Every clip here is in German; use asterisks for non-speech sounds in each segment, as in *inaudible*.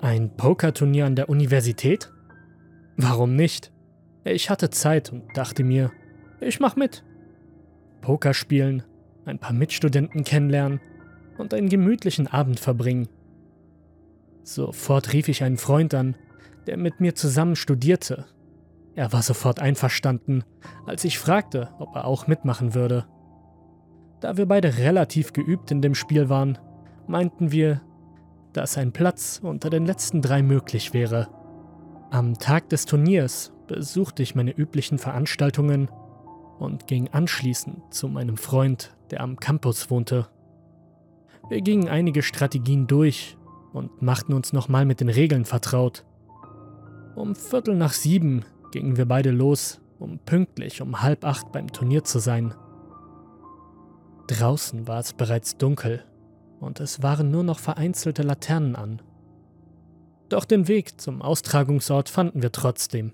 Ein Pokerturnier an der Universität? Warum nicht? Ich hatte Zeit und dachte mir, ich mach mit. Poker spielen, ein paar Mitstudenten kennenlernen und einen gemütlichen Abend verbringen. Sofort rief ich einen Freund an, der mit mir zusammen studierte. Er war sofort einverstanden, als ich fragte, ob er auch mitmachen würde. Da wir beide relativ geübt in dem Spiel waren, meinten wir, dass ein Platz unter den letzten drei möglich wäre. Am Tag des Turniers besuchte ich meine üblichen Veranstaltungen und ging anschließend zu meinem Freund, der am Campus wohnte. Wir gingen einige Strategien durch und machten uns nochmal mit den Regeln vertraut. Um Viertel nach sieben gingen wir beide los, um pünktlich um halb acht beim Turnier zu sein. Draußen war es bereits dunkel und es waren nur noch vereinzelte Laternen an. Doch den Weg zum Austragungsort fanden wir trotzdem.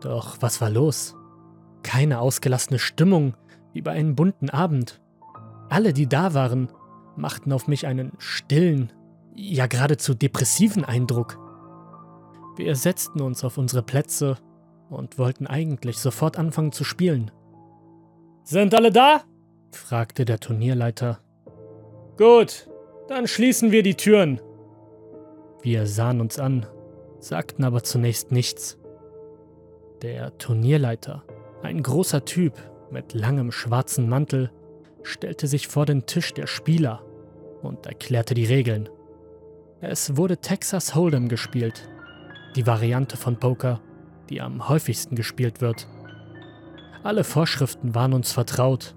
Doch was war los? Keine ausgelassene Stimmung wie bei einem bunten Abend. Alle, die da waren, machten auf mich einen stillen, ja geradezu depressiven Eindruck. Wir setzten uns auf unsere Plätze und wollten eigentlich sofort anfangen zu spielen. Sind alle da? fragte der Turnierleiter. Gut, dann schließen wir die Türen. Wir sahen uns an, sagten aber zunächst nichts. Der Turnierleiter, ein großer Typ mit langem schwarzen Mantel, stellte sich vor den Tisch der Spieler und erklärte die Regeln. Es wurde Texas Hold'em gespielt, die Variante von Poker, die am häufigsten gespielt wird. Alle Vorschriften waren uns vertraut,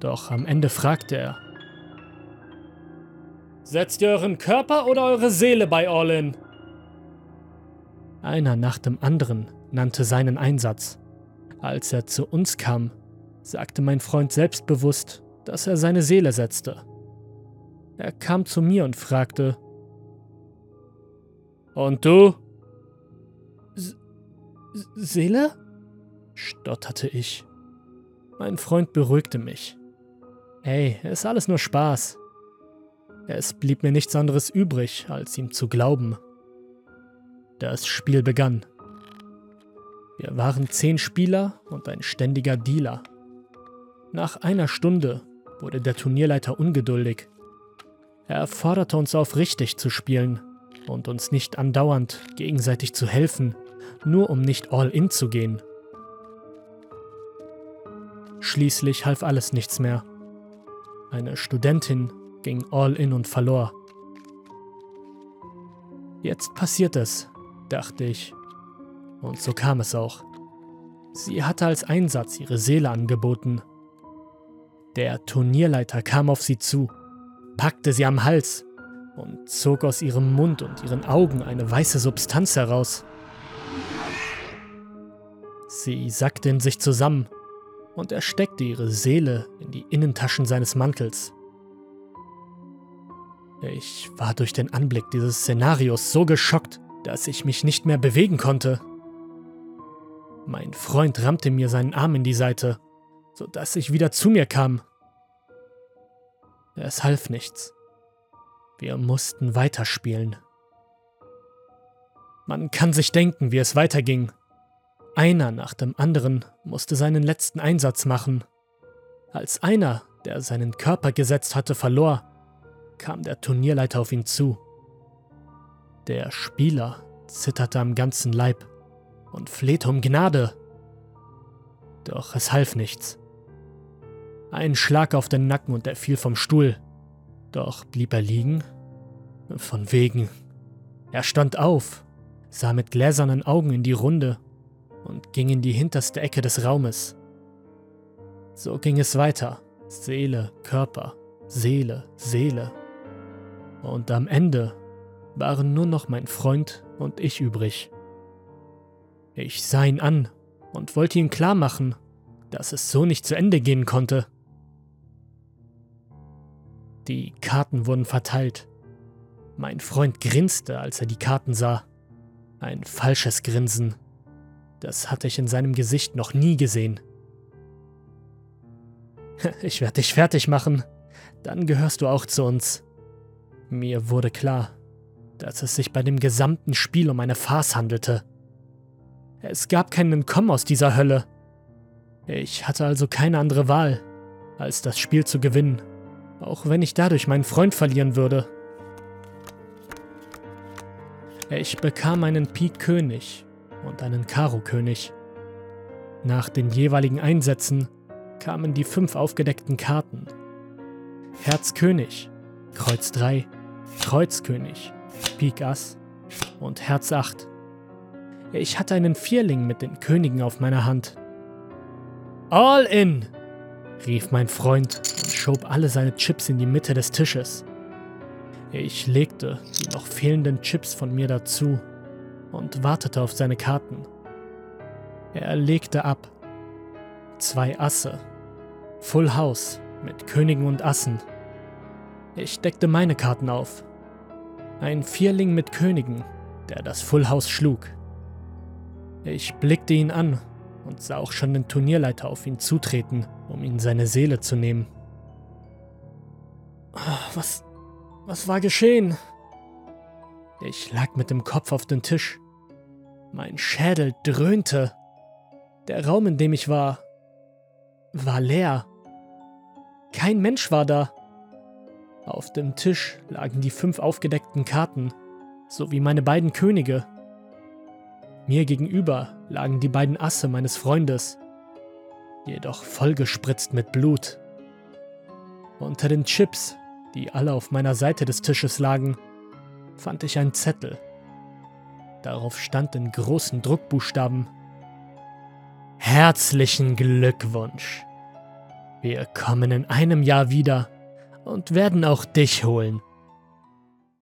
doch am Ende fragte er, Setzt ihr euren Körper oder eure Seele bei All-In? Einer nach dem anderen nannte seinen Einsatz. Als er zu uns kam, sagte mein Freund selbstbewusst, dass er seine Seele setzte. Er kam zu mir und fragte, Und du? S Seele? stotterte ich. Mein Freund beruhigte mich. Hey, ist alles nur Spaß. Es blieb mir nichts anderes übrig, als ihm zu glauben. Das Spiel begann. Wir waren zehn Spieler und ein ständiger Dealer. Nach einer Stunde wurde der Turnierleiter ungeduldig. Er forderte uns auf, richtig zu spielen und uns nicht andauernd gegenseitig zu helfen, nur um nicht all in zu gehen. Schließlich half alles nichts mehr. Eine Studentin ging all in und verlor. Jetzt passiert es, dachte ich. Und so kam es auch. Sie hatte als Einsatz ihre Seele angeboten. Der Turnierleiter kam auf sie zu, packte sie am Hals und zog aus ihrem Mund und ihren Augen eine weiße Substanz heraus. Sie sackte in sich zusammen und er steckte ihre Seele in die Innentaschen seines Mantels. Ich war durch den Anblick dieses Szenarios so geschockt, dass ich mich nicht mehr bewegen konnte. Mein Freund rammte mir seinen Arm in die Seite, sodass ich wieder zu mir kam. Es half nichts. Wir mussten weiterspielen. Man kann sich denken, wie es weiterging. Einer nach dem anderen musste seinen letzten Einsatz machen. Als einer, der seinen Körper gesetzt hatte, verlor, kam der Turnierleiter auf ihn zu. Der Spieler zitterte am ganzen Leib und flehte um Gnade. Doch es half nichts. Ein Schlag auf den Nacken und er fiel vom Stuhl. Doch blieb er liegen? Von wegen. Er stand auf, sah mit gläsernen Augen in die Runde und ging in die hinterste Ecke des Raumes. So ging es weiter. Seele, Körper, Seele, Seele. Und am Ende waren nur noch mein Freund und ich übrig. Ich sah ihn an und wollte ihm klar machen, dass es so nicht zu Ende gehen konnte. Die Karten wurden verteilt. Mein Freund grinste, als er die Karten sah. Ein falsches Grinsen. Das hatte ich in seinem Gesicht noch nie gesehen. *laughs* Ich werde dich fertig machen. Dann gehörst du auch zu uns. Mir wurde klar, dass es sich bei dem gesamten Spiel um eine Farce handelte. Es gab keinen Entkommen aus dieser Hölle. Ich hatte also keine andere Wahl, als das Spiel zu gewinnen, auch wenn ich dadurch meinen Freund verlieren würde. Ich bekam einen Pik König und einen Karo König. Nach den jeweiligen Einsätzen kamen die fünf aufgedeckten Karten. Herz König, Kreuz 3, Kreuz König, Pik Ass und Herz 8. Ich hatte einen Vierling mit den Königen auf meiner Hand. All in! rief mein Freund und schob alle seine Chips in die Mitte des Tisches. Ich legte die noch fehlenden Chips von mir dazu und wartete auf seine Karten. Er legte ab. Zwei Asse. Full House mit Königen und Assen. Ich deckte meine Karten auf. Ein Vierling mit Königen, der das Full House schlug. Ich blickte ihn an und sah auch schon den Turnierleiter auf ihn zutreten, um ihn seine Seele zu nehmen. Ah, was, was war geschehen? Ich lag mit dem Kopf auf dem Tisch. Mein Schädel dröhnte. Der Raum, in dem ich war, war leer. Kein Mensch war da. Auf dem Tisch lagen die fünf aufgedeckten Karten, sowie meine beiden Könige. Mir gegenüber lagen die beiden Asse meines Freundes, jedoch vollgespritzt mit Blut. Unter den Chips, die alle auf meiner Seite des Tisches lagen, fand ich einen Zettel. Darauf stand in großen Druckbuchstaben Herzlichen Glückwunsch. Wir kommen in einem Jahr wieder und werden auch dich holen.